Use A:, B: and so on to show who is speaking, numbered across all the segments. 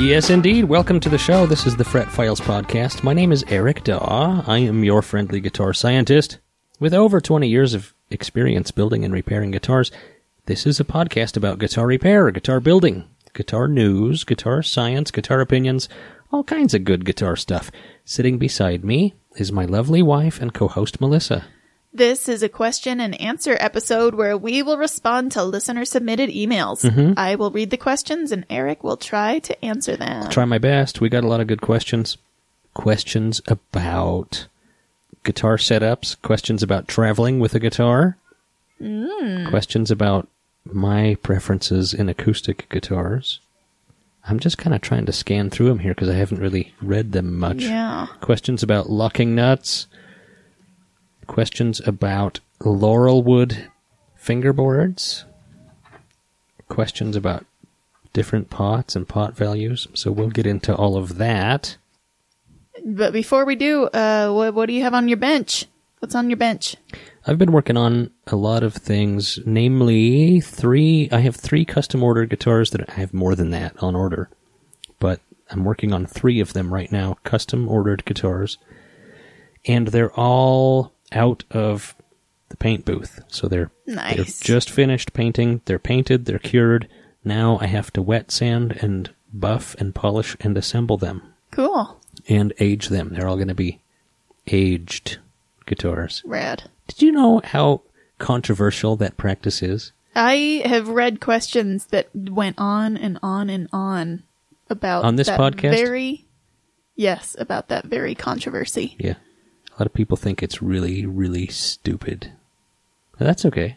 A: Yes, indeed. Welcome to the show. This is the Fret Files podcast. My name is Eric Daw. I am your friendly guitar scientist. With over 20 years of experience building and repairing guitars, this is a podcast about guitar repair, guitar building, guitar news, guitar science, guitar opinions, all kinds of good guitar stuff. Sitting beside me is my lovely wife and co host, Melissa.
B: This is a question and answer episode where we will respond to listener submitted emails.
A: Mm-hmm.
B: I will read the questions and Eric will try to answer them.
A: Try my best. We got a lot of good questions. Questions about guitar setups, questions about traveling with a guitar, questions about my preferences in acoustic guitars. I'm just kind of trying to scan through them here because I haven't really read them much.
B: Yeah.
A: Questions about locking nuts. Questions about laurelwood fingerboards. Questions about different pots and pot values. So we'll get into all of that.
B: But before we do, uh, what, what do you have on your bench? What's on your bench?
A: I've been working on a lot of things, namely three. I have three custom ordered guitars that I have more than that on order, but I'm working on three of them right now, custom ordered guitars, and they're all out of the paint booth. So they're they're just finished painting. They're painted. They're cured. Now I have to wet sand and buff and polish and assemble them
B: Cool.
A: and age them. They're all going to be aged guitars.
B: Rad.
A: Did you know how controversial that practice is?
B: I have read questions that went on and on and on about
A: On this
B: that
A: podcast?
B: Very, yes, about that very controversy.
A: Yeah. A lot of people think it's really, really stupid. But that's okay.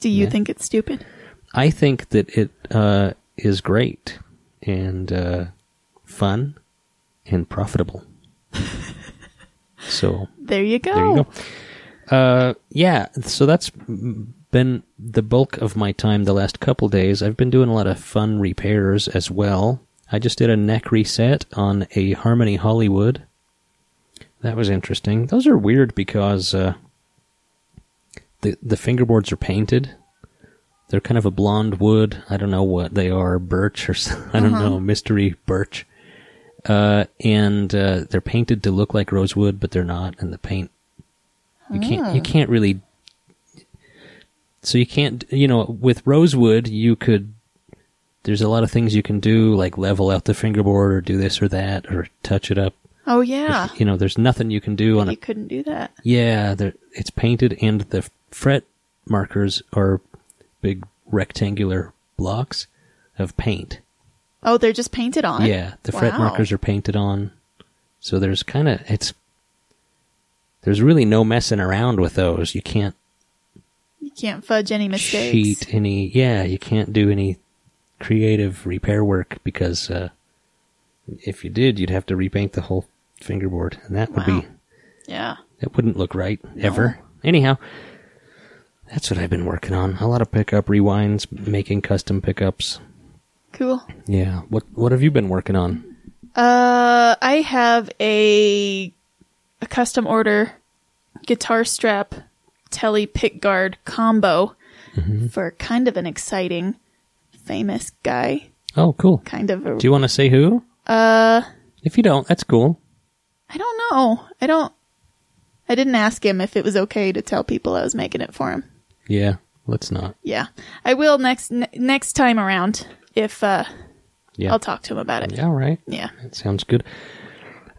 B: Do you
A: Yeah.
B: think it's stupid?
A: I think that it uh, is great and uh, fun and profitable. so
B: There you go.
A: there you go. Uh, yeah, so that's been the bulk of my time the last couple days. I've been doing a lot of fun repairs as well. I just did a neck reset on a Harmony Hollywood. That was interesting. Those are weird because uh, the the fingerboards are painted. They're kind of a blonde wood. I don't know what they are, birch or I don't know, mystery birch. Uh, and uh, they're painted to look like rosewood, but they're not. And the paint you can't you can't really so you can't you know with rosewood you could there's a lot of things you can do like level out the fingerboard or do this or that or touch it up
B: Oh yeah,
A: you know there's nothing you can do on it.
B: you
A: a
B: couldn't do that.
A: yeah it's painted and the fret markers are big rectangular blocks of paint
B: Oh, they're just painted on.
A: yeah the fret
B: Wow.
A: markers are painted on so there's kind of it's there's really no messing around with those you can't
B: You can't fudge any mistakes.
A: cheat any yeah you can't do any creative repair work because uh, if you did you'd have to repaint the whole fingerboard and that would
B: Wow.
A: be
B: Yeah.
A: that wouldn't look right ever anyhow that's what i've been working on a lot of pickup rewinds making custom pickups
B: Cool.
A: yeah what what have you been working on
B: Uh, I have a a custom order guitar strap Tele pick guard combo
A: Mm-hmm.
B: for kind of an exciting famous guy.
A: oh cool
B: Kind of a
A: do you want to say who
B: uh
A: if you don't that's cool
B: I don't know. I don't I didn't ask him if it was okay to tell people I was making it for him.
A: yeah let's not.
B: Yeah, I will next n- next time around if uh,
A: Yeah.
B: I'll talk to him about it.
A: Yeah, all right.
B: Yeah.
A: That sounds good.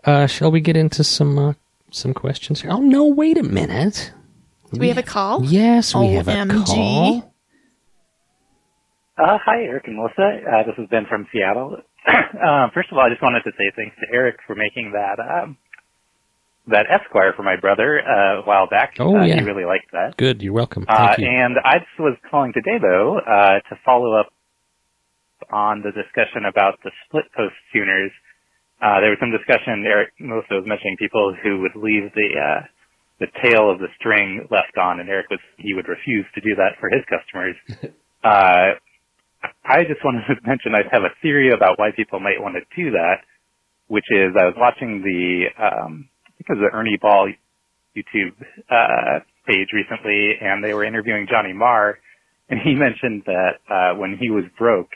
A: Uh, shall we get into some uh, some questions here? Oh no! Wait a minute.
B: Do we have a call?
A: Yes, we have a call.
C: Uh, hi, Eric and Melissa. Uh, this is Ben from Seattle. Um, first of all, I just wanted to say thanks to Eric for making that um, that Esquire for my brother uh, a while back.
A: Oh,
C: uh,
A: yeah.
C: he really liked that.
A: Good. You're welcome.
C: Uh,
A: Thank you.
C: and I just was calling today though uh, to follow up on the discussion about the split post tuners. Uh, there was some discussion. Eric Melissa was mentioning people who would leave the uh, the tail of the string left on, and Eric was he would refuse to do that for his customers. I just wanted to mention I have a theory about why people might want to do that, which is I was watching the um, I think it was the Ernie Ball YouTube uh, page recently, and they were interviewing Johnny Marr, and he mentioned that uh, when he was broke,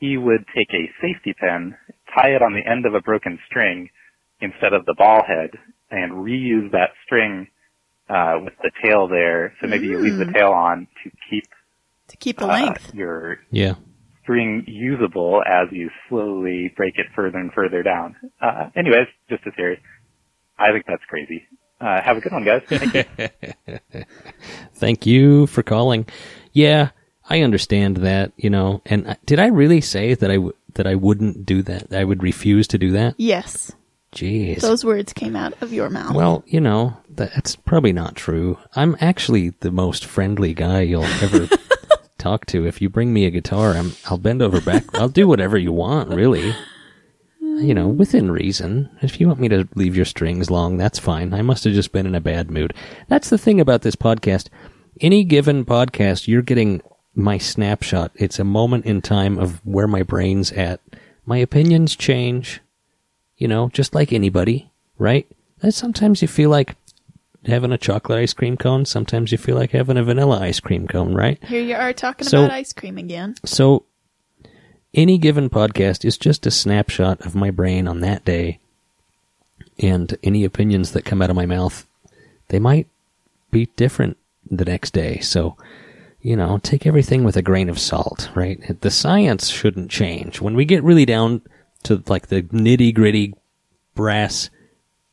C: he would take a safety pin, tie it on the end of a broken string instead of the ball head, and reuse that string uh, with the tail there. So maybe you leave the tail on to keep
B: To keep the
C: uh,
B: length.
C: your
A: yeah.
C: string usable as you slowly break it further and further down. Uh, anyways, just a theory. I think that's crazy. Uh, have a good one, guys. Thank you.
A: Thank you for calling. Yeah, I understand that. You know, and I- did I really say that I w- that I wouldn't do that? I would refuse to do that.
B: Yes,
A: Jeez.
B: those words came out of your mouth.
A: Well, you know, that's probably not true. I'm actually the most friendly guy you'll ever talk to. If you bring me a guitar, I'm, I'll bend over back. I'll do whatever you want, really. You know, within reason. If you want me to leave your strings long, that's fine. I must have just been in a bad mood. That's the thing about this podcast. Any given podcast, you're getting my snapshot. It's a moment in time of where my brain's at. My opinions change you know, just like anybody, right? And sometimes you feel like having a chocolate ice cream cone. Sometimes you feel like having a vanilla ice cream cone, right?
B: Here you are talking
A: So-
B: about ice cream again.
A: So, any given podcast is just a snapshot of my brain on that day, and any opinions that come out of my mouth, they might be different the next day. So, you know, take everything with a grain of salt, right? The science shouldn't change. When we get really down to like the nitty gritty brass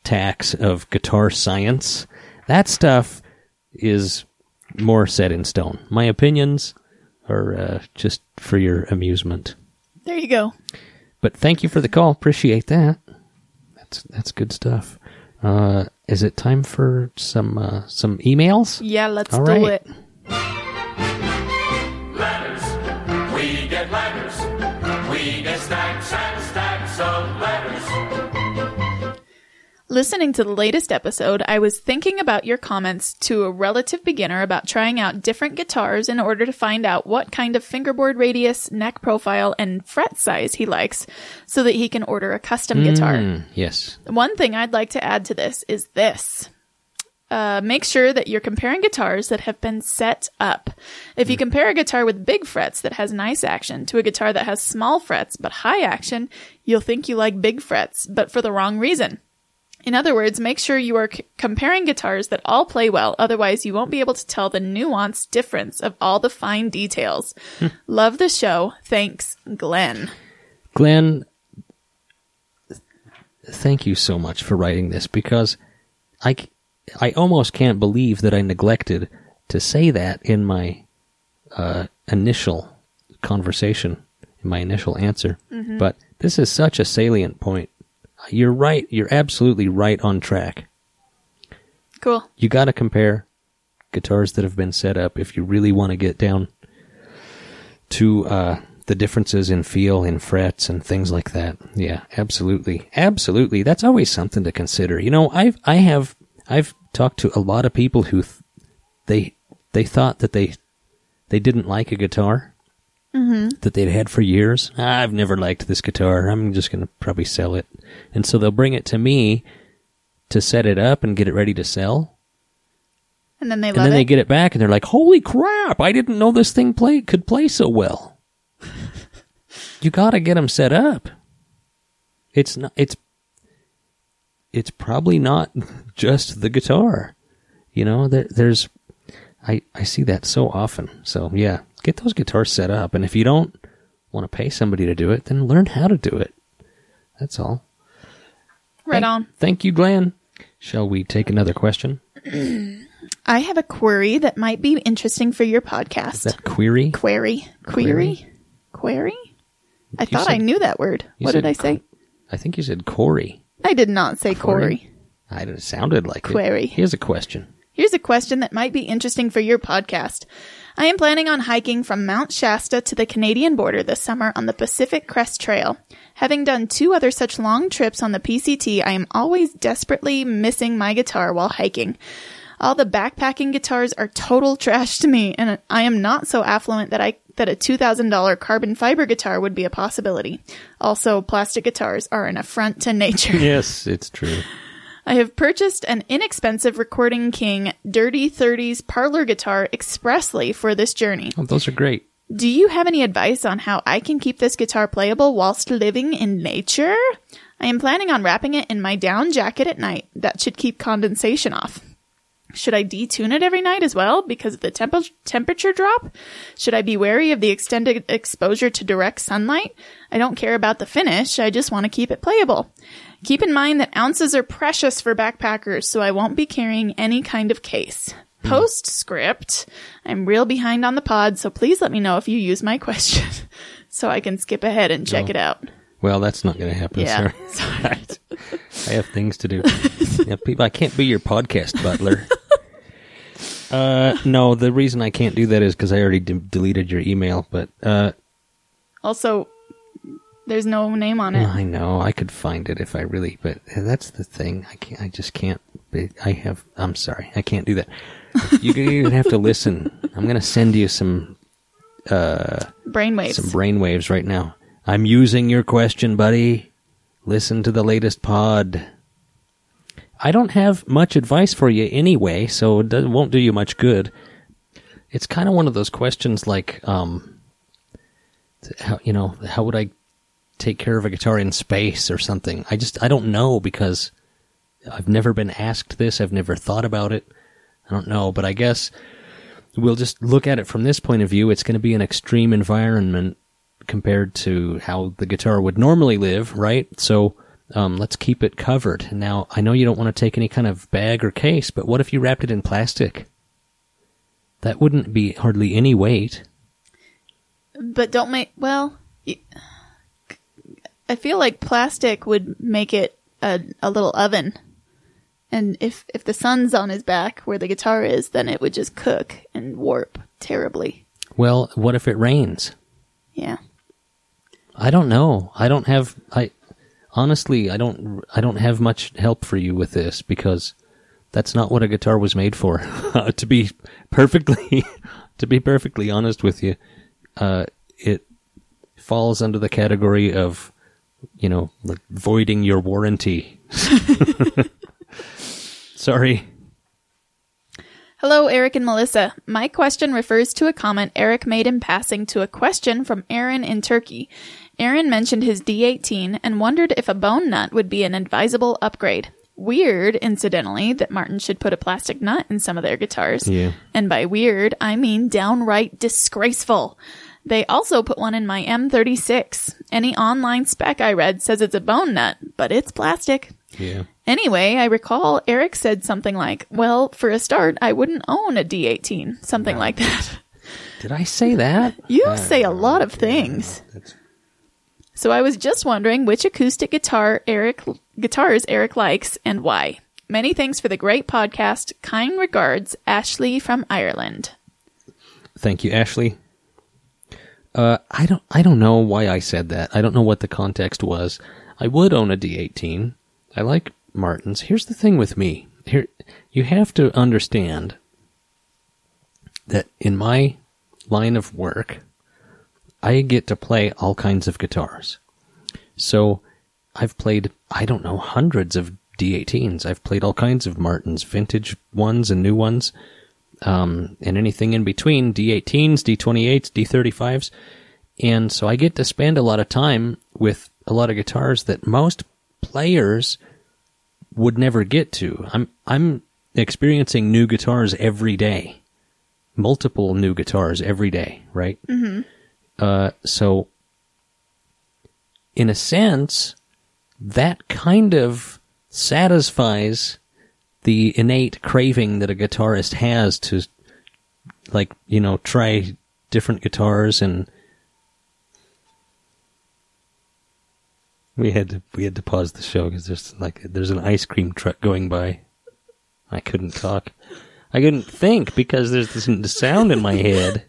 A: tacks of guitar science, that stuff is more set in stone. My opinions are uh, just for your amusement.
B: There you go.
A: But thank you for the call. Appreciate that. That's that's good stuff. Uh, is it time for some uh, some emails?
B: Yeah, let's
A: All
B: do
A: right.
B: it.
D: Letters. We get letters. We get stacks stacks
B: Listening to the latest episode, I was thinking about your comments to a relative beginner about trying out different guitars in order to find out what kind of fingerboard radius, neck profile, and fret size he likes so that he can order a custom guitar.
A: Mm, yes.
B: One thing I'd like to add to this is this. Uh, make sure that you're comparing guitars that have been set up. If you compare a guitar with big frets that has nice action to a guitar that has small frets but high action, you'll think you like big frets, but for the wrong reason. In other words, make sure you are c- comparing guitars that all play well, otherwise you won't be able to tell the nuanced difference of all the fine details. Love the show. Thanks, Glenn.
A: Glenn, th- thank you so much for writing this because I, c- I almost can't believe that I neglected to say that in my uh, initial conversation, in my initial answer. But this is such a salient point. You're right. You're absolutely right on track.
B: Cool.
A: You got to compare guitars that have been set up if you really want to get down to uh, the differences in feel, in frets, and things like that. Yeah, absolutely, absolutely. That's always something to consider. You know, I've I have I've talked to a lot of people who th- they they thought that they they didn't like a guitar Mm-hmm. that they'd had for years. I've never liked this guitar. I'm just going to probably sell it, and so they'll bring it to me to set it up and get it ready to sell.
B: And then they
A: And then
B: it.
A: they get it back and they're like, "Holy crap! I didn't know this thing play could play so well." you got to get them set up. It's not. It's. It's probably not just the guitar. You know, there, there's. I, I see that so often. So yeah, get those guitars set up. And if you don't want to pay somebody to do it, then learn how to do it. That's all.
B: Right
A: Thank-
B: on.
A: Thank you, Glenn. Shall we take another question?
B: I have a query that might be interesting for your podcast.
A: Is that query?
B: query? Query? Query? I
A: You
B: thought I knew that word. What did I say?
A: I think you said Corey.
B: I did not say
A: Corey.
B: query.
A: I it sounded like it.
B: Query.
A: Here's a question.
B: Here's a question that might be interesting for your podcast. I am planning on hiking from Mount Shasta to the Canadian border this summer on the Pacific Crest Trail. Having done two other such long trips on the PCT, I am always desperately missing my guitar while hiking. All the backpacking guitars are total trash to me, and I am not so affluent that I that a two thousand dollar carbon fiber guitar would be a possibility. Also, plastic guitars are an affront to nature.
A: Yes, it's true.
B: I have purchased an inexpensive Recording King Dirty 30s parlor guitar expressly for this journey.
A: Oh, those are great.
B: Do you have any advice on how I can keep this guitar playable whilst living in nature? I am planning on wrapping it in my down jacket at night. That should keep condensation off. Should I detune it every night as well because of the temp- temperature drop? Should I be wary of the extended exposure to direct sunlight? I don't care about the finish, I just want to keep it playable. Keep in mind that ounces are precious for backpackers, so I won't be carrying any kind of case. Postscript. I'm real behind on the pod, so please let me know if you use my question so I can skip ahead and check
A: No.
B: it out.
A: Well, that's not going to happen,
B: Yeah.
A: sir. I have things to do. yeah, people, I can't be your podcast butler. uh, no, the reason I can't do that is because I already de- deleted your email. But uh,
B: Also, there's no name on it.
A: I know I could find it if I really. But that's the thing. I can't. I just can't. I have. I'm sorry. I can't do that. You even have to listen. I'm going to send you some
B: Brainwaves.
A: some brainwaves right now. I'm using your question, buddy. Listen to the latest pod. I don't have much advice for you anyway, so it won't do you much good. It's kind of one of those questions like, um, how, you know, how would I take care of a guitar in space or something? I just, I don't know because I've never been asked this. I've never thought about it. I don't know, but I guess we'll just look at it from this point of view. It's going to be an extreme environment compared to how the guitar would normally live, right? So um, let's keep it covered. Now, I know you don't want to take any kind of bag or case, but what if you wrapped it in plastic? That wouldn't be hardly any weight.
B: but don't make well i feel like plastic would make it a, a little oven and if if the sun's on his back where the guitar is then it would just cook and warp terribly
A: Well, what if it rains?
B: yeah
A: I don't know. I don't have I honestly I don't I don't have much help for you with this because that's not what a guitar was made for. to be perfectly to be perfectly honest with you, uh it falls under the category of you know, like voiding your warranty. Sorry.
B: Hello, Eric and Melissa. My question refers to a comment Eric made in passing to a question from Aaron in Turkey. Aaron mentioned his D18 and wondered if a bone nut would be an advisable upgrade. Weird, incidentally, that Martin should put a plastic nut in some of their guitars.
A: Yeah.
B: And by weird, I mean downright disgraceful. They also put one in my M36. Any online spec I read says it's a bone nut, but it's plastic.
A: Yeah.
B: Anyway, I recall Eric said something like, well, for a start, I wouldn't own a D18. Something like that.
A: Did I say that?
B: You say a lot of things.
A: That's-
B: So I was just wondering which acoustic guitar Eric guitars Eric likes and why. Many thanks for the great podcast. Kind regards, Ashley from Ireland.
A: Thank you, Ashley. Uh, I don't, I don't know why I said that. I don't know what the context was. I would own a D18. I like Martins. Here's the thing with me. Here, you have to understand that in my line of work, I get to play all kinds of guitars. So I've played, I don't know, hundreds of D18s. I've played all kinds of Martins, vintage ones and new ones um, and anything in between D18s, D28s, D35s. And so I get to spend a lot of time with a lot of guitars that most players would never get to. I'm I'm experiencing new guitars every day. multiple new guitars every day, right? Mm-hmm. Uh, so, in a sense, that kind of satisfies the innate craving that a guitarist has to, like, you know, try different guitars and. We had to we had to pause the show because there's like there's an ice cream truck going by. I couldn't talk. I couldn't think because there's this sound in my head,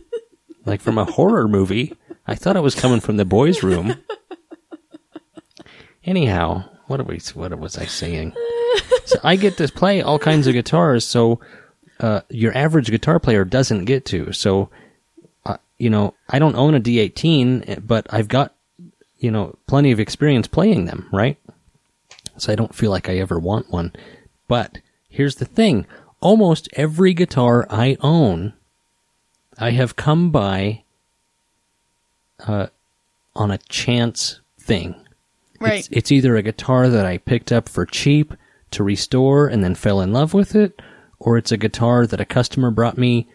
A: like from a horror movie. I thought it was coming from the boys' room. Anyhow, what are we? What was I saying? So I get to play all kinds of guitars, so uh, your average guitar player doesn't get to. So, uh, you know, I don't own a D18, but I've got, you know, plenty of experience playing them, right? So I don't feel like I ever want one. But here's the thing almost every guitar I own, I have come by uh, on a chance thing.
B: Right.
A: It's, it's either a guitar that I picked up for cheap to restore and then fell in love with it, or it's a guitar that a customer brought me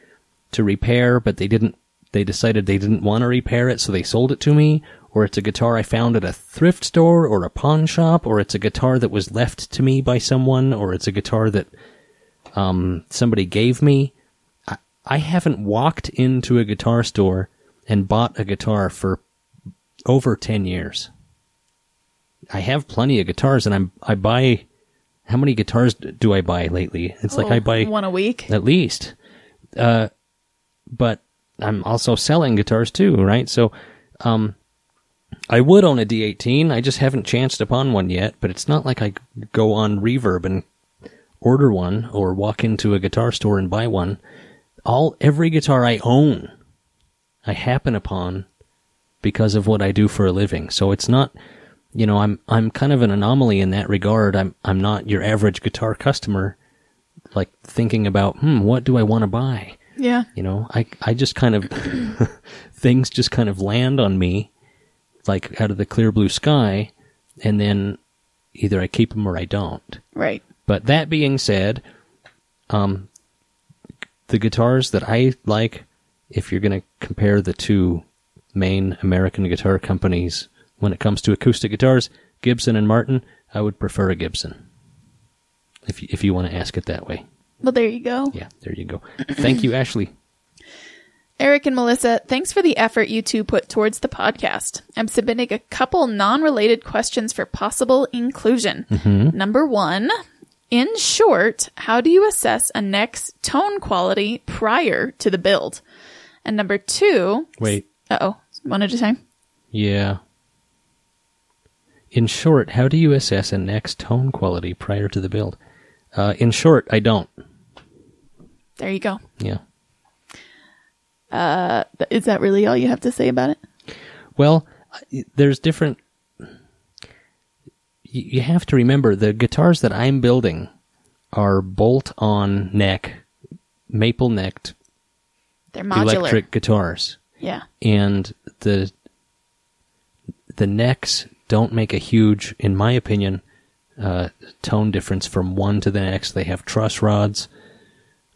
A: to repair, but they didn't. They decided they didn't want to repair it, so they sold it to me. Or it's a guitar I found at a thrift store or a pawn shop, or it's a guitar that was left to me by someone, or it's a guitar that um, somebody gave me. I, I haven't walked into a guitar store and bought a guitar for over 10 years. I have plenty of guitars and I'm, I buy, how many guitars do I buy lately? It's like I
B: Oh,
A: buy
B: one a week.
A: at least. Uh, but I'm also selling guitars too, right? So, um, I would own a D18. I just haven't chanced upon one yet, but it's not like I go on Reverb and order one or walk into a guitar store and buy one. All every guitar I own, I happen upon because of what I do for a living. So it's not, you know, I'm I'm kind of an anomaly in that regard. I'm I'm not your average guitar customer like thinking about, hmm, what do I want to buy?
B: Yeah.
A: You know, I I just kind of things just kind of land on me like out of the clear blue sky and then either I keep them or I don't.
B: Right.
A: But that being said, um, the guitars that I like, if you're going to compare the two main American guitar companies when it comes to acoustic guitars, Gibson and Martin, I would prefer a Gibson. If you, if you want to ask it that way.
B: Well, there you go.
A: Yeah, there you go. Thank you, Ashley.
B: Eric and Melissa, thanks for the effort you two put towards the podcast. I'm submitting a couple non related questions for possible inclusion. Number one, in short, how do you assess a neck's tone quality prior to the build? And number two,
A: Wait.
B: uh oh, one at a time.
A: Yeah. In short, how do you assess a neck's tone quality prior to the build? Uh, in short, I don't.
B: There you go.
A: Yeah.
B: Th- Is that really all you have to say about it?
A: Well, there's different. y- You have to remember the guitars that I'm building are bolt on neck, maple necked
B: They're modular.
A: electric guitars.
B: Yeah.
A: and the the necks don't make a huge, in my opinion, uh, tone difference from one to the next. They have truss rods,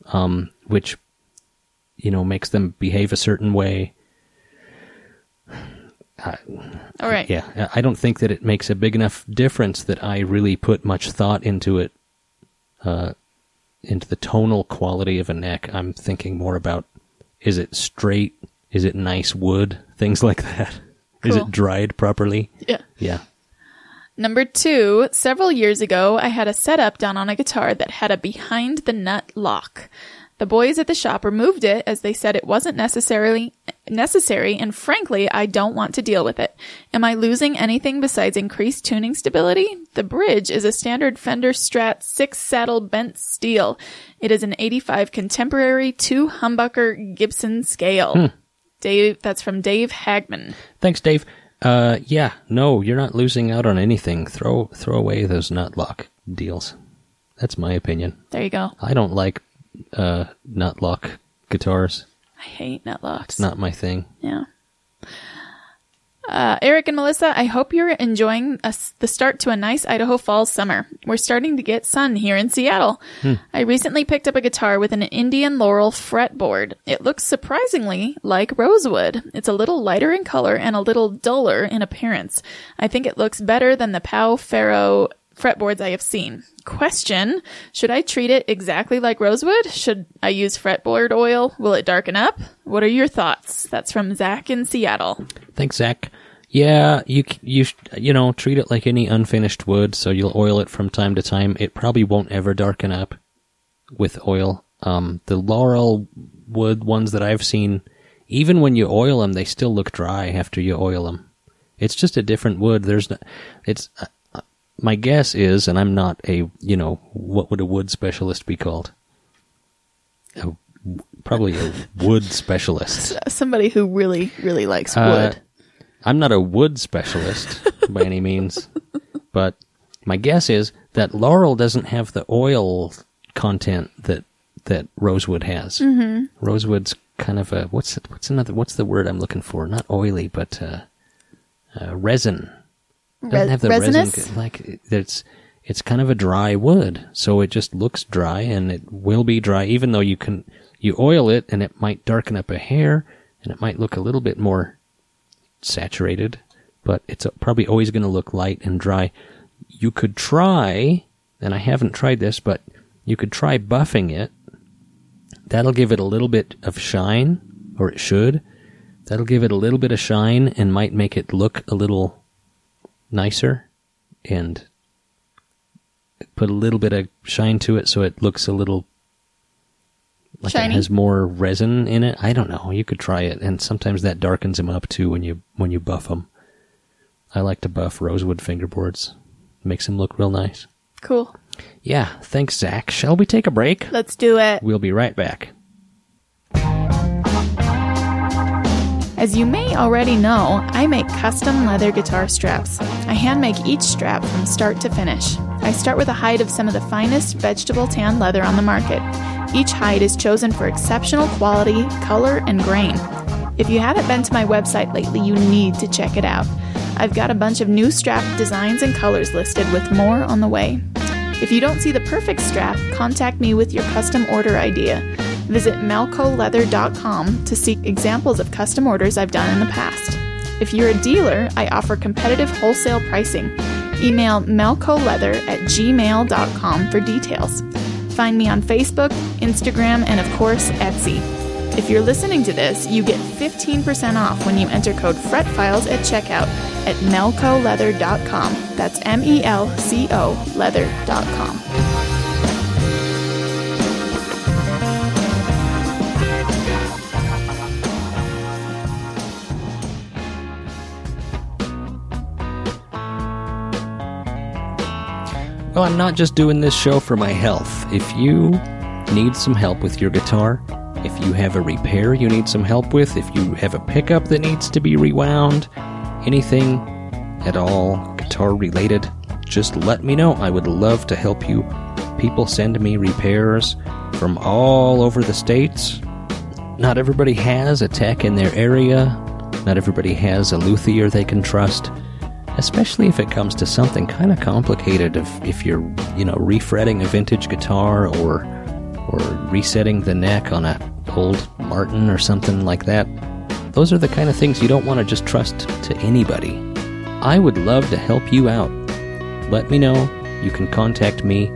A: um, which you know makes them behave a certain way.
B: All right.
A: Yeah, I- I don't think that it makes a big enough difference that I really put much thought into it, uh, into the tonal quality of a neck. I'm thinking more about is it straight, is it nice wood, things like that. Is it dried properly?
B: Yeah.
A: Yeah.
B: Number two, several years ago, I had a setup done on a guitar that had a behind the nut lock. The boys at the shop removed it as they said it wasn't necessarily necessary, and frankly, I don't want to deal with it. Am I losing anything besides increased tuning stability? The bridge is a standard Fender Strat six saddle bent steel. It is an 85 contemporary two humbucker Gibson scale. Hmm. Dave, that's from Dave Hagman.
A: Thanks, Dave. Uh, yeah, no, you're not losing out on anything. Throw throw away those nut lock deals. That's my opinion.
B: There you go.
A: I don't like uh, nut lock guitars.
B: I hate nut locks.
A: Not my thing.
B: Yeah. Uh, Eric and Melissa, I hope you're enjoying a the start to a nice Idaho fall summer. We're starting to get sun here in Seattle. I recently picked up a guitar with an Indian laurel fretboard. It looks surprisingly like rosewood. It's a little lighter in color and a little duller in appearance. I think it looks better than the Pau Ferro fretboards I have seen. Question Should I treat it exactly like rosewood? Should I use fretboard oil? Will it darken up? What are your thoughts? That's from Zach in Seattle.
A: Thanks, Zach. Yeah, you you you know treat it like any unfinished wood, so you'll oil it from time to time. It probably won't ever darken up with oil. Um, the laurel wood ones that I've seen, even when you oil them, they still look dry after you oil them. It's just a different wood. There's it's my guess is, and I'm not a you know what would a wood specialist be called? A, probably a wood specialist.
B: Somebody who really, really likes
A: Uh,
B: wood.
A: I'm not a wood specialist by any means, but my guess is that laurel doesn't have the oil content that that rosewood has. Mm-hmm. Rosewood's kind of a what's what's another what's the word I'm looking for? Not oily, but uh, uh, resin. Doesn't
B: Re-
A: have the
B: resinous?
A: resin like it's it's kind of a dry wood, so it just looks dry and it will be dry even though you can you oil it and it might darken up a hair and it might look a little bit more saturated, but it's probably always going to look light and dry. You could try, and I haven't tried this, but you could try buffing it. That'll give it a little bit of shine, or it should. That'll give it a little bit of shine and might make it look a little nicer and put a little bit of shine to it so it looks a little like
B: Shiny?
A: it has more resin in it. I don't know. You could try it, and sometimes that darkens them up too when you when you buff them. I like to buff rosewood fingerboards. Makes them look real nice.
B: Cool.
A: Yeah, thanks, Zach. Shall we take a break?
B: Let's do it.
A: We'll be right back.
B: As you may already know, I make custom leather guitar straps. I hand make each strap from start to finish. I start with a hide of some of the finest vegetable tan leather on the market. Each hide is chosen for exceptional quality, color, and grain. If you haven't been to my website lately, you need to check it out. I've got a bunch of new strap designs and colors listed with more on the way. If you don't see the perfect strap, contact me with your custom order idea. Visit melcoleather.com to see examples of custom orders I've done in the past. If you're a dealer, I offer competitive wholesale pricing. Email melcoleather at gmail.com for details. Find me on Facebook, Instagram, and of course, Etsy. If you're listening to this, you get 15% off when you enter code FRETFILES at checkout at melcoleather.com. That's M E L C O leather.com.
A: Well, I'm not just doing this show for my health. If you need some help with your guitar, if you have a repair you need some help with, if you have a pickup that needs to be rewound, anything at all guitar related, just let me know. I would love to help you. People send me repairs from all over the states. Not everybody has a tech in their area. Not everybody has a luthier they can trust especially if it comes to something kind of complicated if, if you're you know refretting a vintage guitar or or resetting the neck on a old martin or something like that those are the kind of things you don't want to just trust to anybody. I would love to help you out. Let me know. You can contact me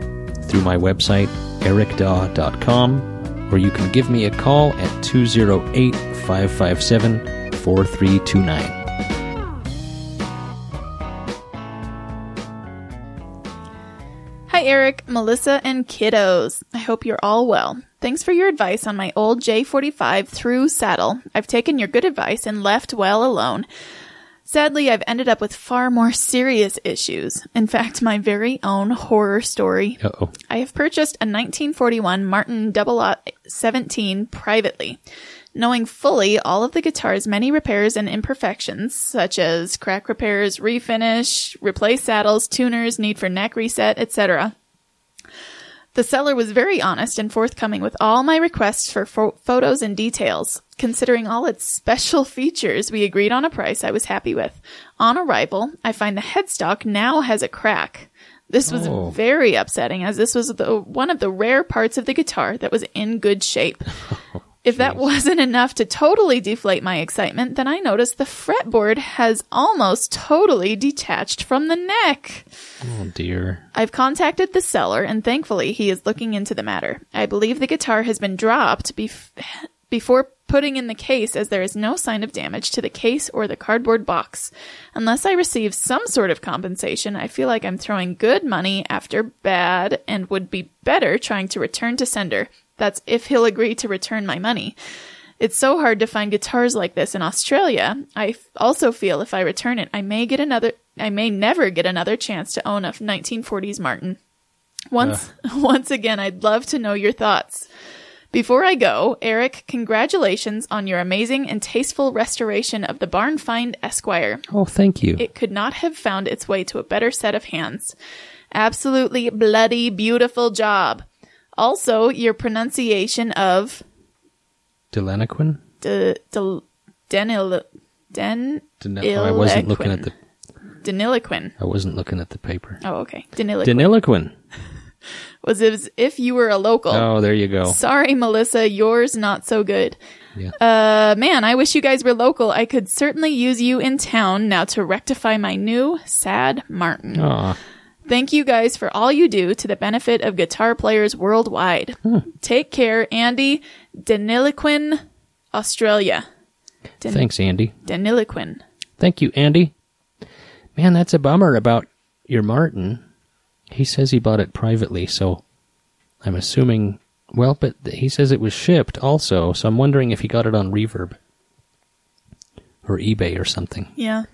A: through my website ericdaw.com or you can give me a call at 208 557 4329
B: Eric, Melissa, and kiddos. I hope you're all well. Thanks for your advice on my old J45 through saddle. I've taken your good advice and left well alone. Sadly, I've ended up with far more serious issues. In fact, my very own horror story.
A: uh-oh
B: I have purchased a 1941 Martin 017 privately. Knowing fully all of the guitar's many repairs and imperfections, such as crack repairs, refinish, replace saddles, tuners, need for neck reset, etc. The seller was very honest and forthcoming with all my requests for pho- photos and details. Considering all its special features, we agreed on a price I was happy with. On arrival, I find the headstock now has a crack. This was
A: Oh.
B: very upsetting as this was the one of the rare parts of the guitar that was in good shape. If that wasn't enough to totally deflate my excitement, then I noticed the fretboard has almost totally detached from the neck.
A: Oh dear.
B: I've contacted the seller and thankfully he is looking into the matter. I believe the guitar has been dropped bef- before putting in the case as there is no sign of damage to the case or the cardboard box. Unless I receive some sort of compensation, I feel like I'm throwing good money after bad and would be better trying to return to sender. That's if he'll agree to return my money. It's so hard to find guitars like this in Australia. I f- also feel if I return it, I may get another, I may never get another chance to own a 1940s Martin. Once, once again, I'd love to know your thoughts. Before I go, Eric, congratulations on your amazing and tasteful restoration of the Barn Find Esquire.
A: Oh, thank you.
B: It could not have found its way to a better set of hands. Absolutely bloody beautiful job. Also, your pronunciation of
A: Delanoquin?
B: de, de, denil, den,
A: Denil- oh, I wasn't looking at the.
B: Deniliquin.
A: I wasn't looking at the paper.
B: Oh, okay. Deniliquin.
A: Deniliquin.
B: was as if you were a local.
A: Oh, there you go.
B: Sorry, Melissa, yours not so good.
A: Yeah.
B: Uh, man, I wish you guys were local. I could certainly use you in town now to rectify my new sad Martin.
A: Aw.
B: Thank you guys for all you do to the benefit of guitar players worldwide. Hmm. Take care, Andy Deniliquin, Australia. Den-
A: Thanks, Andy.
B: Deniliquin.
A: Thank you, Andy. Man, that's a bummer about your Martin. He says he bought it privately, so I'm assuming. Well, but he says it was shipped also, so I'm wondering if he got it on Reverb or eBay or something.
B: Yeah.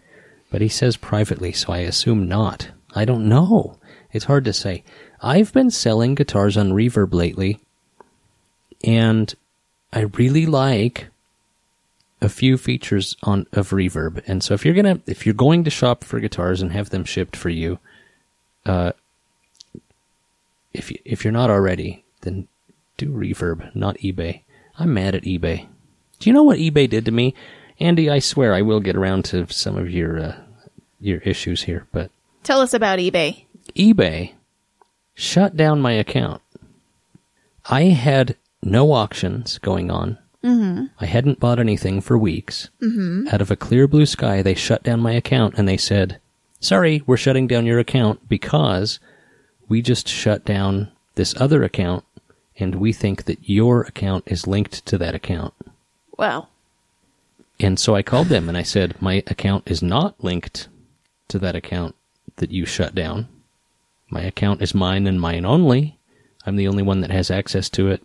A: But he says privately, so I assume not. I don't know. It's hard to say. I've been selling guitars on Reverb lately, and I really like a few features on of Reverb. And so if you're gonna if you're going to shop for guitars and have them shipped for you, uh, if you, if you're not already, then do Reverb, not eBay. I'm mad at eBay. Do you know what eBay did to me, Andy? I swear I will get around to some of your uh, your issues here, but
B: Tell us about eBay.
A: eBay shut down my account. I had no auctions going on. Mm-hmm. I hadn't bought anything for weeks. Mm-hmm. Out of a clear blue sky, they shut down my account and they said, Sorry, we're shutting down your account because we just shut down this other account and we think that your account is linked to that account.
B: Well,
A: And so I called them and I said, My account is not linked to that account that you shut down. My account is mine and mine only. I'm the only one that has access to it,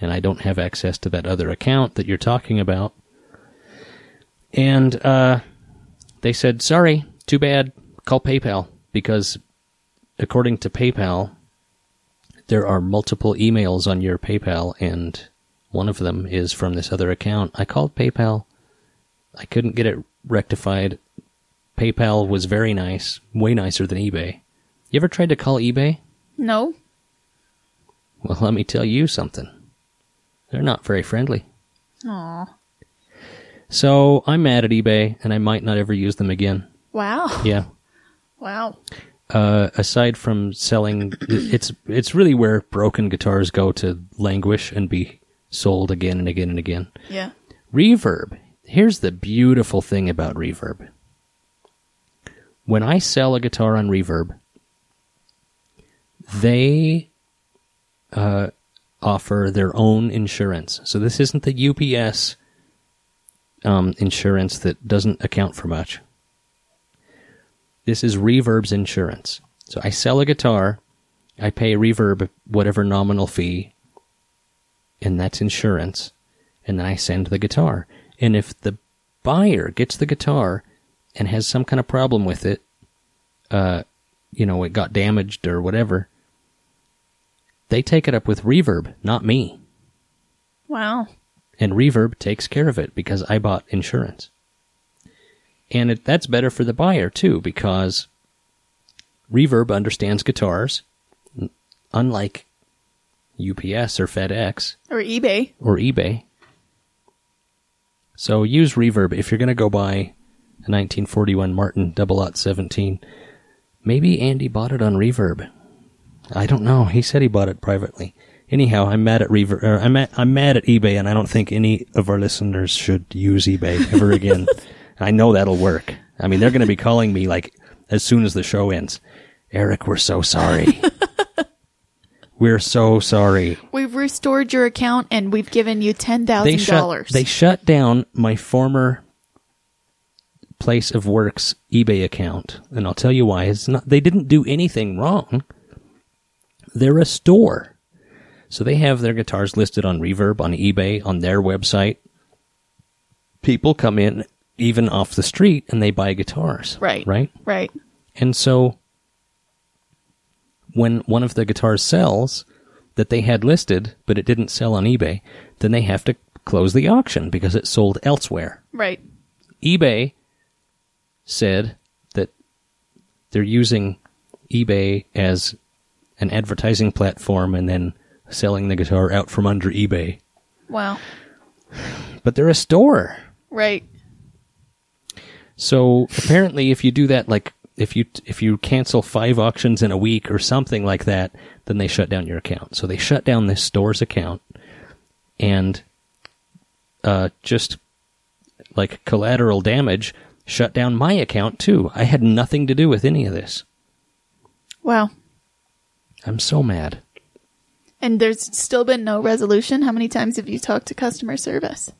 A: and I don't have access to that other account that you're talking about. And uh, they said, Sorry, too bad, call PayPal, because according to PayPal, there are multiple emails on your PayPal, and one of them is from this other account. I called PayPal. I couldn't get it rectified. PayPal was very nice, way nicer than eBay. You ever tried to call eBay?
B: no.
A: Well, let me tell you something. They're not very friendly.
B: Aw.
A: So I'm mad at eBay, and I might not ever use them again.
B: Wow.
A: Yeah.
B: Wow.
A: Uh, aside from selling, it's it's really where broken guitars go to languish and be sold again and again and again.
B: Yeah.
A: Reverb. Here's the beautiful thing about reverb. When I sell a guitar on reverb, they uh, offer their own insurance. So this isn't the UPS um, insurance that doesn't account for much. This is Reverb's insurance. So I sell a guitar, I pay Reverb whatever nominal fee, and that's insurance and then I send the guitar. And if the buyer gets the guitar and has some kind of problem with it, uh, you know, it got damaged or whatever, they take it up with Reverb, not me.
B: Wow.
A: And Reverb takes care of it because I bought insurance. And it, that's better for the buyer too because Reverb understands guitars, unlike UPS or FedEx
B: Or eBay.
A: or eBay. So use Reverb if you're going to go buy a 1941 Martin 017. Maybe Andy bought it on Reverb. I don't know. He said he bought it privately. Anyhow, I'm mad at Reverb. Or er, I'm mad, I'm mad at eBay, and I don't think any of our listeners should use eBay ever again. I know that'll work. I mean, they're going to be calling me like as soon as the show ends. Eric, we're so sorry. we're so sorry.
B: We've restored your account and we've given you ten thousand dollars.
A: they shut down my former place of work's eBay account, and I'll tell you why. It's not they didn't do anything wrong. They're a store. So they have their guitars listed on Reverb, on eBay, on their website. People come in even off the street and they buy guitars.
B: Right.
A: Right?
B: Right.
A: And so when one of the guitars sells that they had listed, but it didn't sell on eBay, then they have to close the auction because it sold elsewhere.
B: Right.
A: eBay said that they're using eBay as an advertising platform and then selling the guitar out from under eBay.
B: Wow.
A: But they're a store.
B: Right.
A: So apparently, if you do that, like if you if you cancel five auctions in a week or something like that, then they shut down your account. So they shut down this store's account, and uh, just like collateral damage, shut down my account too. I had nothing to do with any of this.
B: Wow.
A: I'm so mad.
B: And there's still been no resolution. How many times have you talked to customer service?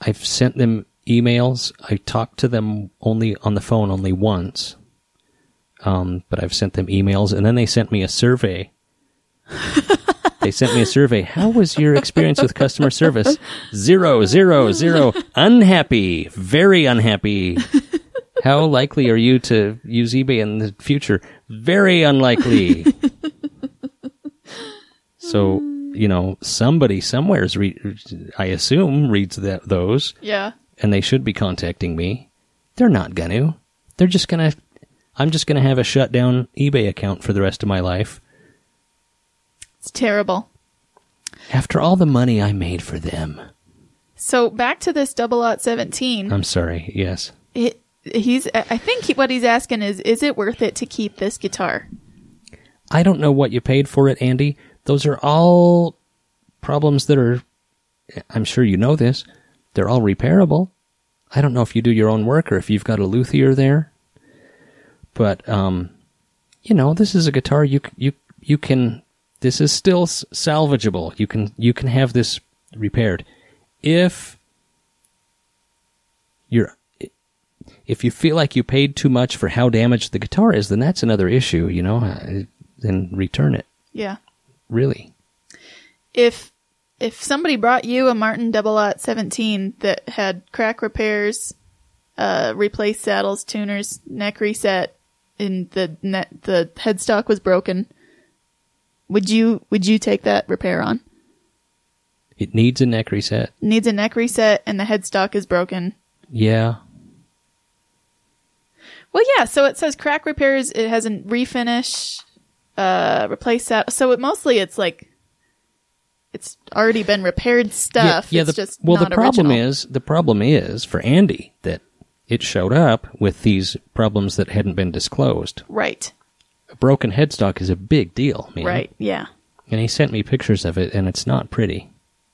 A: I've sent them emails. I talked to them only on the phone only once. Um, but I've sent them emails and then they sent me a survey. they sent me a survey. How was your experience with customer service? Zero, zero, zero. Unhappy. Very unhappy. How likely are you to use eBay in the future? Very unlikely. so, you know, somebody somewhere's re- I assume reads that those
B: Yeah.
A: and they should be contacting me. They're not going to. They're just going to I'm just going to have a shut down eBay account for the rest of my life
B: It's terrible.
A: after all the money I made for them.
B: So back to this double out 17.
A: I'm sorry. Yes.
B: it, he's I think he, what he's asking is is it worth it to keep this guitar?
A: I don't know what you paid for it, Andy. Those are all problems that are I'm sure you know this. They're all repairable. I don't know if you do your own work or if you've got a luthier there. But um you know, this is a guitar you you you can this is still salvageable. You can you can have this repaired if you're if you feel like you paid too much for how damaged the guitar is, then that's another issue, you know. Uh, Then return it.
B: Yeah.
A: Really.
B: If if somebody brought you a Martin double Lot 17 that had crack repairs, uh replaced saddles, tuners, neck reset, and the net the headstock was broken, would you would you take that repair on?
A: It needs a neck reset.
B: Needs a neck reset and the headstock is broken.
A: Yeah.
B: Well, yeah. So it says crack repairs. It has a refinish, uh, replace that. So it mostly it's like it's already been repaired stuff.
A: Yeah,
B: it's
A: the,
B: just
A: well,
B: not
A: the problem
B: original.
A: is the problem is for Andy that it showed up with these problems that hadn't been disclosed.
B: right,
A: broken headstock is a big deal, man.
B: right, yeah.
A: And he sent me pictures of it, and it's not pretty.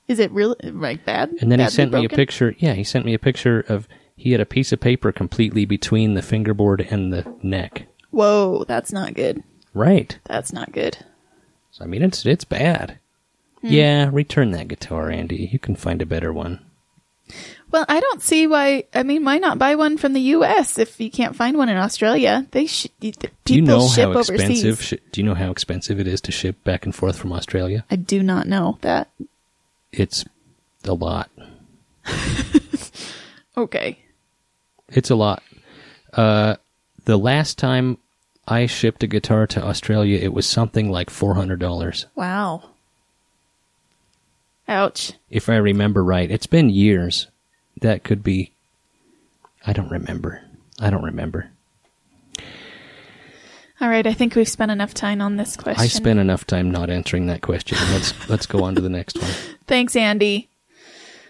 B: Is it really like bad?
A: And then he sent me a picture. Yeah, he sent me a picture of he had a piece of paper completely between the fingerboard and the neck.
B: Whoa, that's not good.
A: Right.
B: That's not good.
A: So I mean, it's it's bad.
B: Hmm.
A: Yeah, return that guitar, Andy. You can find a better one.
B: Well, I don't see why. I mean, why not buy one from the U.S. if you can't find one in Australia? They sh- people
A: Do you know
B: ship
A: how expensive? Sh- do you know how expensive it is to ship back and forth from Australia?
B: I do not know that.
A: It's a lot.
B: Okay.
A: It's a lot. Uh, the last time I shipped a guitar to Australia, it was something like four hundred dollars,
B: Wow. Ouch.
A: if I remember right. It's been years. That could be. I don't remember. I don't remember.
B: All right, I think we've spent enough time on this question.
A: I spent enough time not answering that question. Let's let's go on to the next one.
B: Thanks, Andy.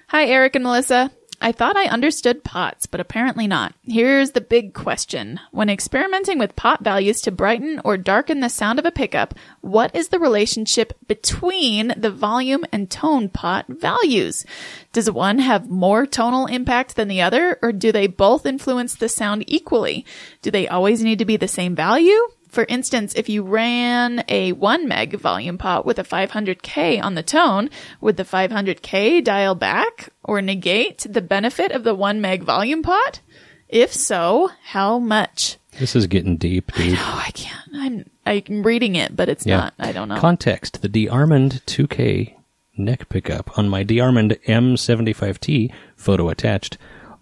B: Hi, Eric and Melissa. I thought I understood pots, but apparently not. Here's the big question. When experimenting with pot values to brighten or darken the sound of a pickup, what is the relationship between the volume and tone pot values? Does one have more tonal impact than the other, or do they both influence the sound equally? Do they always need to be the same value? For instance, if you ran a 1 meg volume pot with a 500K on the tone, would the 500K dial back or negate the benefit of the 1 meg volume pot? If so, how much?
A: This is getting deep, dude.
B: Oh, I can't. I'm I'm reading it, but it's not. I don't know.
A: Context: The DeArmond 2K neck pickup on my DeArmond M75T photo attached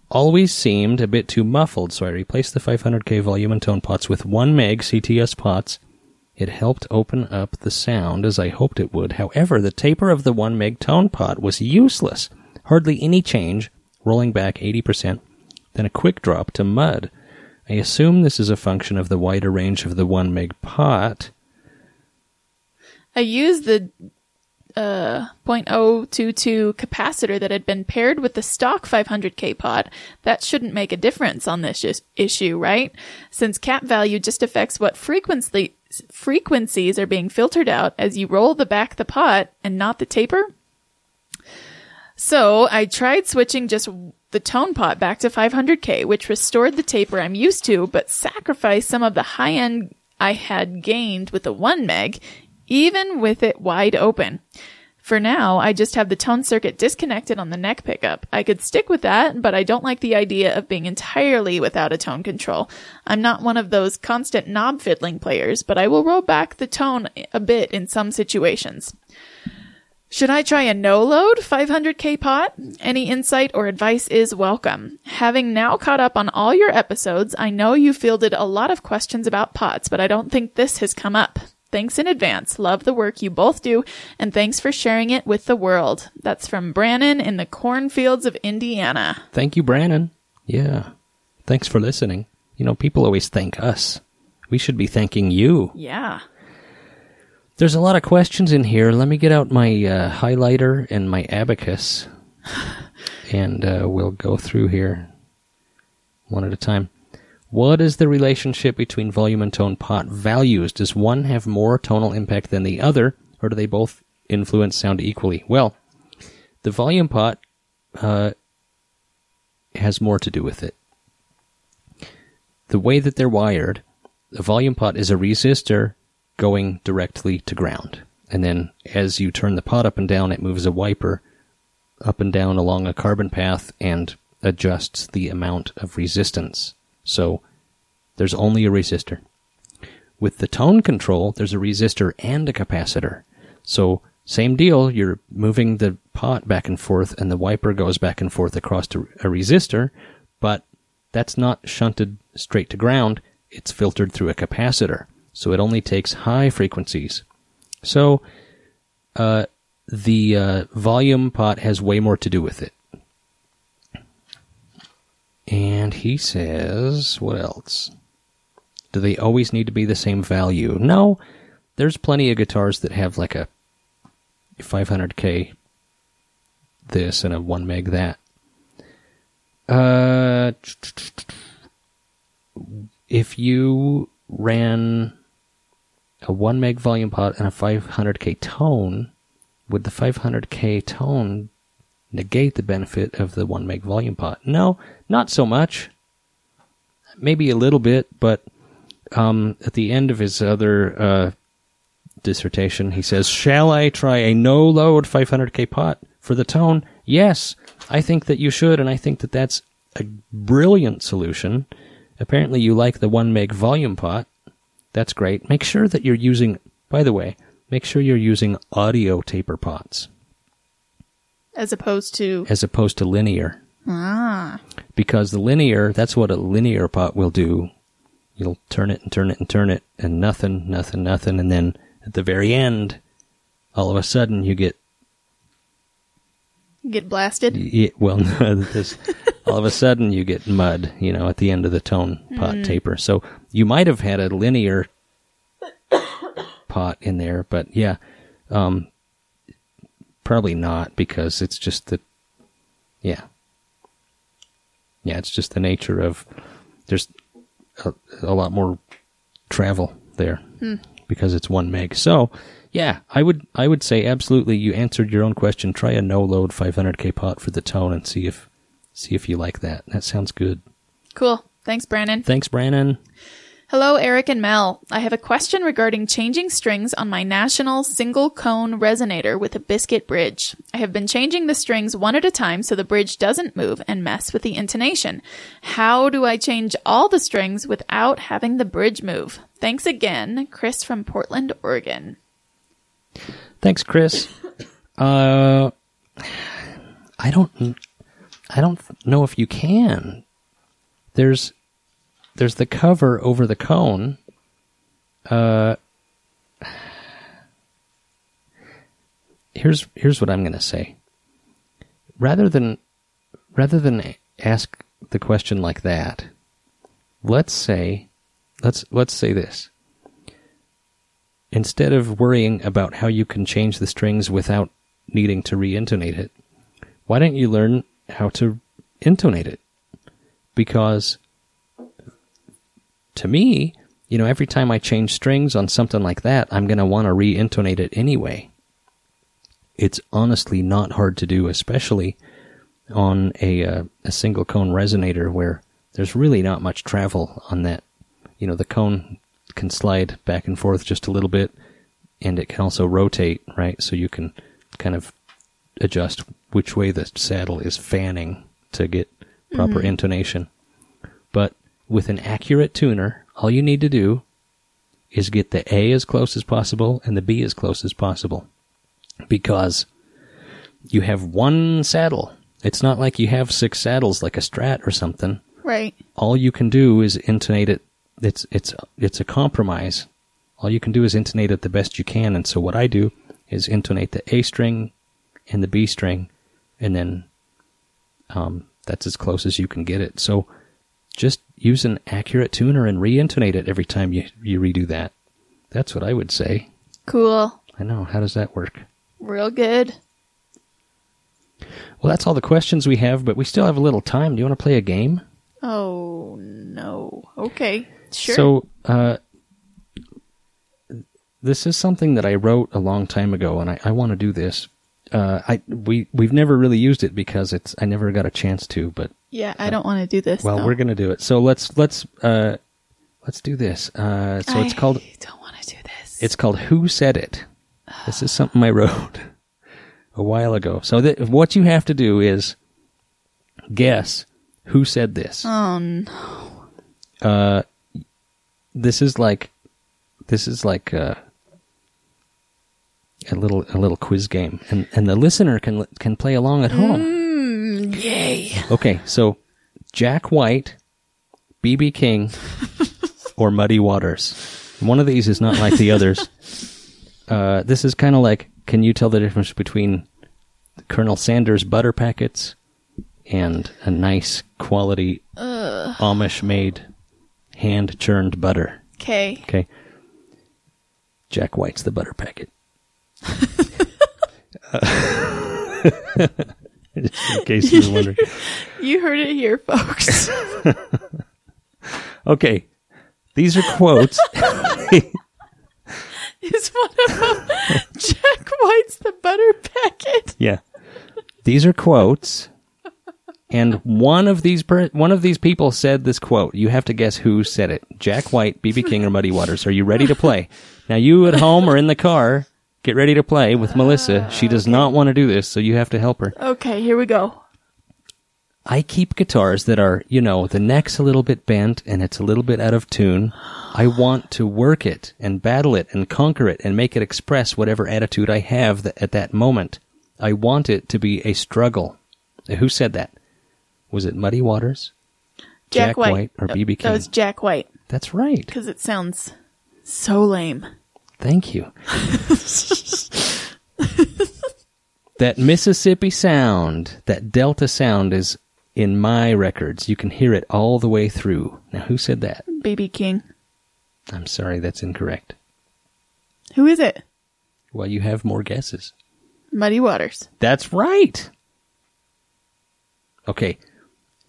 A: always seemed a bit too muffled, so I replaced the 500K volume and tone pots with 1 meg CTS pots. It helped open up the sound as I hoped it would. However, the taper of the 1 meg tone pot was useless. Hardly any change, rolling back 80%, then a quick drop to mud. I assume this is a function of the wider range of the 1 meg pot.
B: I used the uh, 0.022 capacitor that had been paired with the stock 500k pot. That shouldn't make a difference on this is- issue, right? Since cap value just affects what frequency frequencies are being filtered out as you roll the back the pot and not the taper. So I tried switching just the tone pot back to 500k, which restored the taper I'm used to, but sacrificed some of the high end I had gained with the 1 meg, even with it wide open. For now, I just have the tone circuit disconnected on the neck pickup. I could stick with that, but I don't like the idea of being entirely without a tone control. I'm not one of those constant knob fiddling players, but I will roll back the tone a bit in some situations. Should I try a no load 500k pot? Any insight or advice is welcome. Having now caught up on all your episodes, I know you fielded a lot of questions about pots, but I don't think this has come up. Thanks in advance. Love the work you both do, and thanks for sharing it with the world. That's from Brannon in the cornfields of Indiana.
A: Thank you, Brannon. Yeah. Thanks for listening. You know, people always thank us. We should be thanking you.
B: Yeah.
A: There's a lot of questions in here. Let me get out my uh, highlighter and my abacus, and uh, we'll go through here one at a time. What is the relationship between volume and tone pot values? Does one have more tonal impact than the other, or do they both influence sound equally? Well, the volume pot uh, has more to do with it. The way that they're wired, the volume pot is a resistor going directly to ground. And then as you turn the pot up and down, it moves a wiper up and down along a carbon path and adjusts the amount of resistance. So there's only a resistor. With the tone control, there's a resistor and a capacitor. So same deal, you're moving the pot back and forth and the wiper goes back and forth across to a resistor, but that's not shunted straight to ground, it's filtered through a capacitor. So it only takes high frequencies. So uh, the uh, volume pot has way more to do with it. And he says, what else? Do they always need to be the same value? No. There's plenty of guitars that have like a 500k this and a 1 meg that. Uh, if you ran a 1 meg volume pot and a 500k tone, would the 500k tone negate the benefit of the 1 meg volume pot? No, not so much. Maybe a little bit, but um, at the end of his other uh, dissertation, he says, Shall I try a no load 500k pot for the tone? Yes, I think that you should, and I think that that's a brilliant solution. Apparently, you like the 1 meg volume pot. That's great. Make sure that you're using, by the way, make sure you're using audio taper pots
B: As opposed to
A: as opposed to linear.
B: ah,
A: Because the linear, that's what a linear pot will do. You'll turn it and turn it and turn it, and nothing, nothing, nothing, and then at the very end, all of a sudden you get
B: get blasted.
A: Yeah, well, no, this, all of a sudden you get mud, you know, at the end of the tone pot taper. So you might have had a linear pot in there, but yeah, um, probably not because it's just the, yeah, yeah, it's just the nature of there's a, a lot more travel there hmm. because it's one meg. So yeah, I would I would say absolutely. You answered your own question. Try a no load 500k pot for the tone and see if see if you like that. That sounds good.
B: Cool. Thanks, Brandon.
A: Thanks, Brandon.
B: Hello, Eric and Mel. I have a question regarding changing strings on my National single cone resonator with a biscuit bridge. I have been changing the strings one at a time so the bridge doesn't move and mess with the intonation. How do I change all the strings without having the bridge move? Thanks again, Chris from Portland, Oregon.
A: Thanks, Chris. Uh, I don't, I don't know if you can. There's, there's the cover over the cone. Uh, here's here's what I'm going to say. Rather than, rather than ask the question like that, let's say, let's let's say this instead of worrying about how you can change the strings without needing to re-intonate it, why don't you learn how to intonate it? Because to me, you know, every time I change strings on something like that, I'm going to want to re-intonate it anyway. It's honestly not hard to do, especially on a uh, a single cone resonator where there's really not much travel on that. You know, the cone can slide back and forth just a little bit, and it can also rotate, right? So you can kind of adjust which way the saddle is fanning to get proper intonation. But with an accurate tuner, all you need to do is get the A as close as possible and the B as close as possible. Because you have one saddle. It's not like you have six saddles like a strat or something
B: Right.
A: all you can do is intonate it. It's it's it's a compromise. All you can do is intonate it the best you can. And so what I do is intonate the A string and the B string, and then um, that's as close as you can get it. So just use an accurate tuner and re-intonate it every time you you redo that. That's what I would say.
B: Cool.
A: I know. How does that work?
B: Real good.
A: Well, that's all the questions we have, but we still have a little time. Do you want to play a game?
B: Oh, no. Okay. Sure.
A: So, uh, this is something that I wrote a long time ago, and I, I want to do this. Uh, I we we've never really used it because it's I never got a chance to, but
B: yeah, I don't want to do this.
A: well,
B: though.
A: we're gonna do it. So let's let's uh, let's do this. Uh, so it's
B: I
A: called
B: don't want to do this.
A: it's called Who Said It. This is something I wrote a while ago. So th- what you have to do is guess who said this.
B: Oh, no.
A: uh this is like this is like uh a little a little quiz game and and the listener can can play along at home
B: Mm.
A: Okay so jack white bb king or muddy waters one of these is not like the others uh this is kind of like can you tell the difference between colonel sanders butter packets and a nice quality amish made hand churned butter
B: Okay.
A: Okay. Jack White's the butter packet. Uh, in case you were wondering.
B: You heard it here, folks.
A: Okay. These are quotes.
B: Is one of them Jack White's the butter packet?
A: yeah. These are quotes. And one of these per- one of these people said this quote. You have to guess who said it. Jack White, BB King, or Muddy Waters. Are you ready to play? Now you at home or in the car, get ready to play with Melissa. She does not want to do this, so you have to help her.
B: Okay, here we go.
A: I keep guitars that are, you know, the neck's a little bit bent and it's a little bit out of tune. I want to work it and battle it and conquer it and make it express whatever attitude I have th- at that moment. I want it to be a struggle. Who said that? Was it Muddy Waters?
B: Jack,
A: Jack
B: White.
A: White or BB
B: That
A: King?
B: was Jack White
A: That's right.
B: because it sounds so lame.
A: Thank you. that Mississippi sound, that Delta sound is in my records. You can hear it all the way through. Now, who said that?
B: BB King.
A: I'm sorry, that's incorrect.
B: Who is it?
A: Well, you have more guesses.
B: Muddy Waters.
A: That's right. Okay.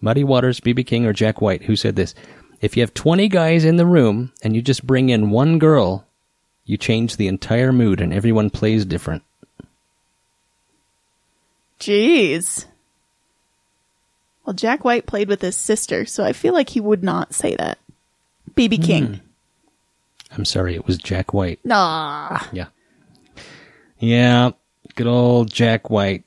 A: Muddy Waters, BB King, or Jack White. Who said this? If you have 20 guys in the room and you just bring in one girl, you change the entire mood and everyone plays different.
B: Jeez. Well, Jack White played with his sister, so I feel like he would not say that. BB hmm. King.
A: I'm sorry, it was Jack White.
B: Nah.
A: Yeah. Yeah, good old Jack White.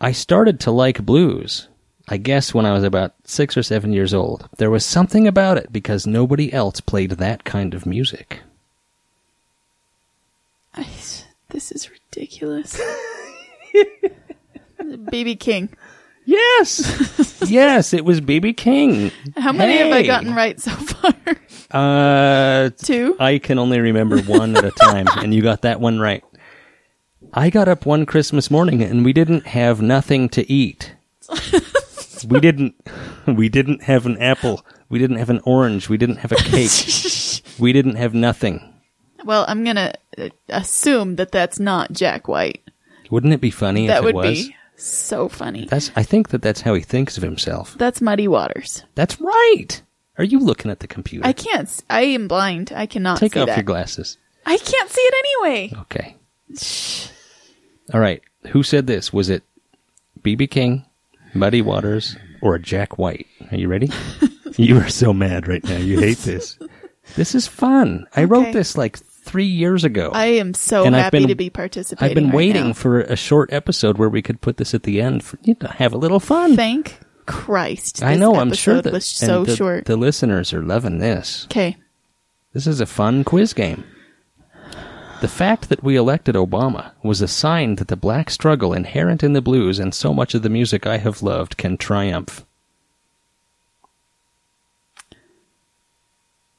A: I started to like blues, I guess, when I was about six or seven years old. There was something about it because nobody else played that kind of music.
B: I, this is ridiculous. BB King.
A: Yes! yes, it was BB King.
B: How many have I gotten right so far?
A: Uh,
B: Two?
A: I can only remember one at a time, and you got that one right. I got up one Christmas morning and we didn't have nothing to eat. we didn't we didn't have an apple. We didn't have an orange. We didn't have a cake. we didn't have nothing.
B: Well, I'm gonna uh, assume that that's not Jack White.
A: Wouldn't it be funny
B: That
A: if
B: would
A: it was?
B: be so funny.
A: That's I think that that's how he thinks of himself.
B: That's Muddy Waters.
A: That's right. Are you looking at the computer?
B: I can't. I am blind. I cannot
A: Take off
B: that.
A: your glasses.
B: I can't see it anyway.
A: Okay. All right. Who said this? Was it BB King, Muddy Waters, or a Jack White? Are you ready? you are so mad right now. You hate this. This is fun. I wrote this like three years ago.
B: I am so
A: And
B: happy
A: been-
B: to be participating.
A: I've been
B: right
A: waiting
B: now.
A: for a short episode where we could put this at the end for you to have a little fun.
B: Thank Christ.
A: I know. I'm sure that
B: was so
A: and the,
B: short.
A: the listeners are loving this.
B: Okay.
A: This is a fun quiz game. The fact that we elected Obama was a sign that the black struggle inherent in the blues and so much of the music I have loved can triumph.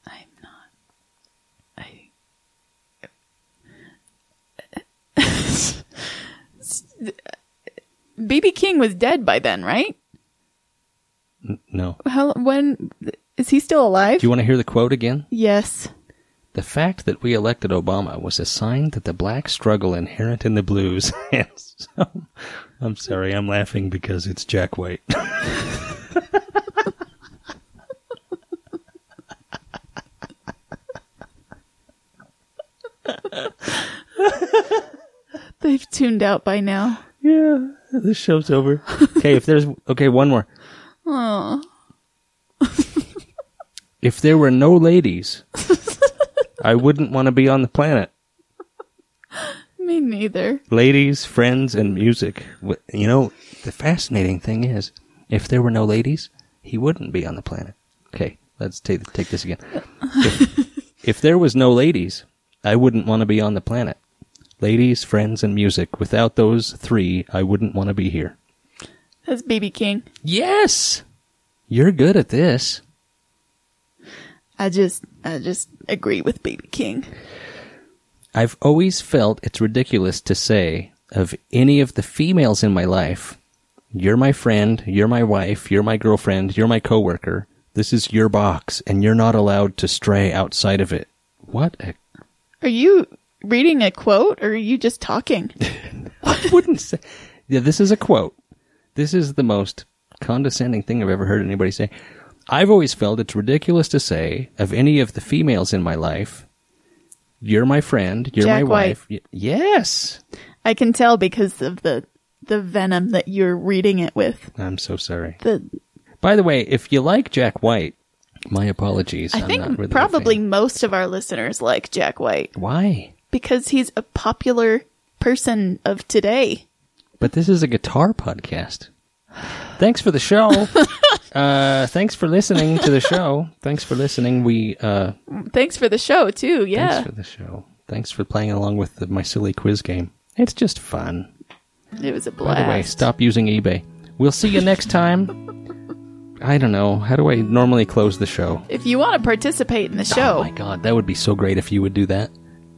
B: I'm not. I. BB King was dead by then, right?
A: N- No.
B: How when is he still alive?
A: Do you want to hear the quote again?
B: yes.
A: The fact that we elected Obama was a sign that the black struggle inherent in the blues. and so, I'm sorry, I'm laughing because it's Jack White.
B: They've tuned out by now.
A: yeah, this show's over. Okay, if there's okay, one more.
B: Oh.
A: If there were no ladies, I wouldn't want to be on the planet.
B: Me neither.
A: Ladies, friends, and music. You know, the fascinating thing is, if there were no ladies, he wouldn't be on the planet. Okay, let's take take this again. If, if there was no ladies, I wouldn't want to be on the planet. Ladies, friends, and music. Without those three, I wouldn't want to be here.
B: That's BB King.
A: Yes, you're good at this.
B: I just I just agree with BB King.
A: I've always felt it's ridiculous to say of any of the females in my life, you're my friend, you're my wife, you're my girlfriend, you're my coworker. This is your box, and you're not allowed to stray outside of it. What? A,
B: Are you reading a quote or are you just talking?
A: I wouldn't say. Yeah, this is a quote. This is the most condescending thing I've ever heard anybody say. I've always felt it's ridiculous to say of any of the females in my life, you're my friend, you're
B: Jack
A: my
B: White.
A: wife. Y- yes.
B: I can tell because of the the venom that you're reading it with.
A: I'm so sorry.
B: The
A: By the way, if you like Jack White, my apologies.
B: I
A: I'm
B: think
A: not really a
B: probably
A: fan.
B: most of our listeners like Jack White
A: Why?
B: because he's a popular person of today.
A: But this is a guitar podcast. Thanks for the show. uh, thanks for listening to the show. Thanks for listening. We uh,
B: Thanks for the show too. Yeah.
A: thanks for the show. Thanks for playing along with the, my silly quiz game. It's just fun.
B: It was a blast.
A: By the way, stop using eBay. We'll see you next time. I don't know. How do I normally close the show?
B: If you want to participate in the
A: Oh
B: show,
A: my god, that would be so great if you would do that.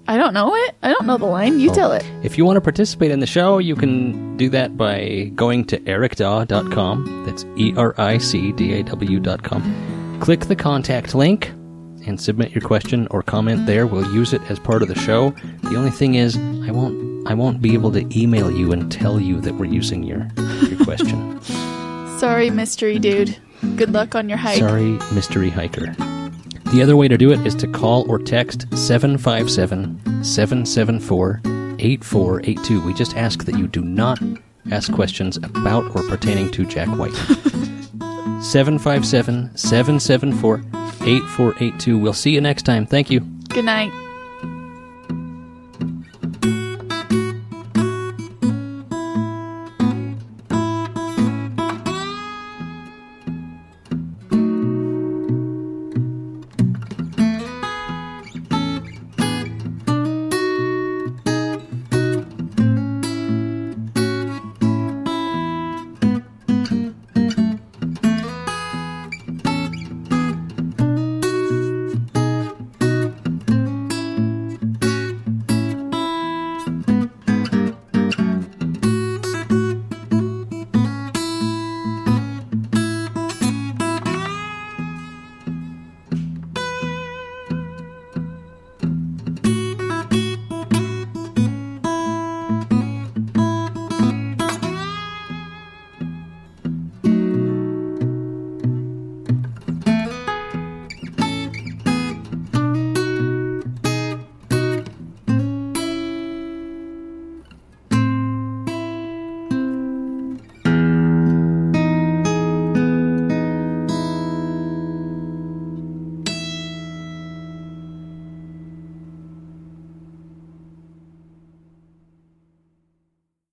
B: I don't know it. I don't know the line. You tell it.
A: If you want to participate in the show, you can do that by going to ericdaw.com. That's E R I C D A W.com. Click the contact link and submit your question or comment there. We'll use it as part of the show. The only thing is, I won't I won't be able to email you and tell you that we're using your your question.
B: Sorry, mystery dude. Good luck on your hike.
A: Sorry, mystery hiker. The other way to do it is to call or text 757 774 8482. We just ask that you do not ask questions about or pertaining to Jack White. 757 774 8482. We'll see you next time. Thank you.
B: Good night.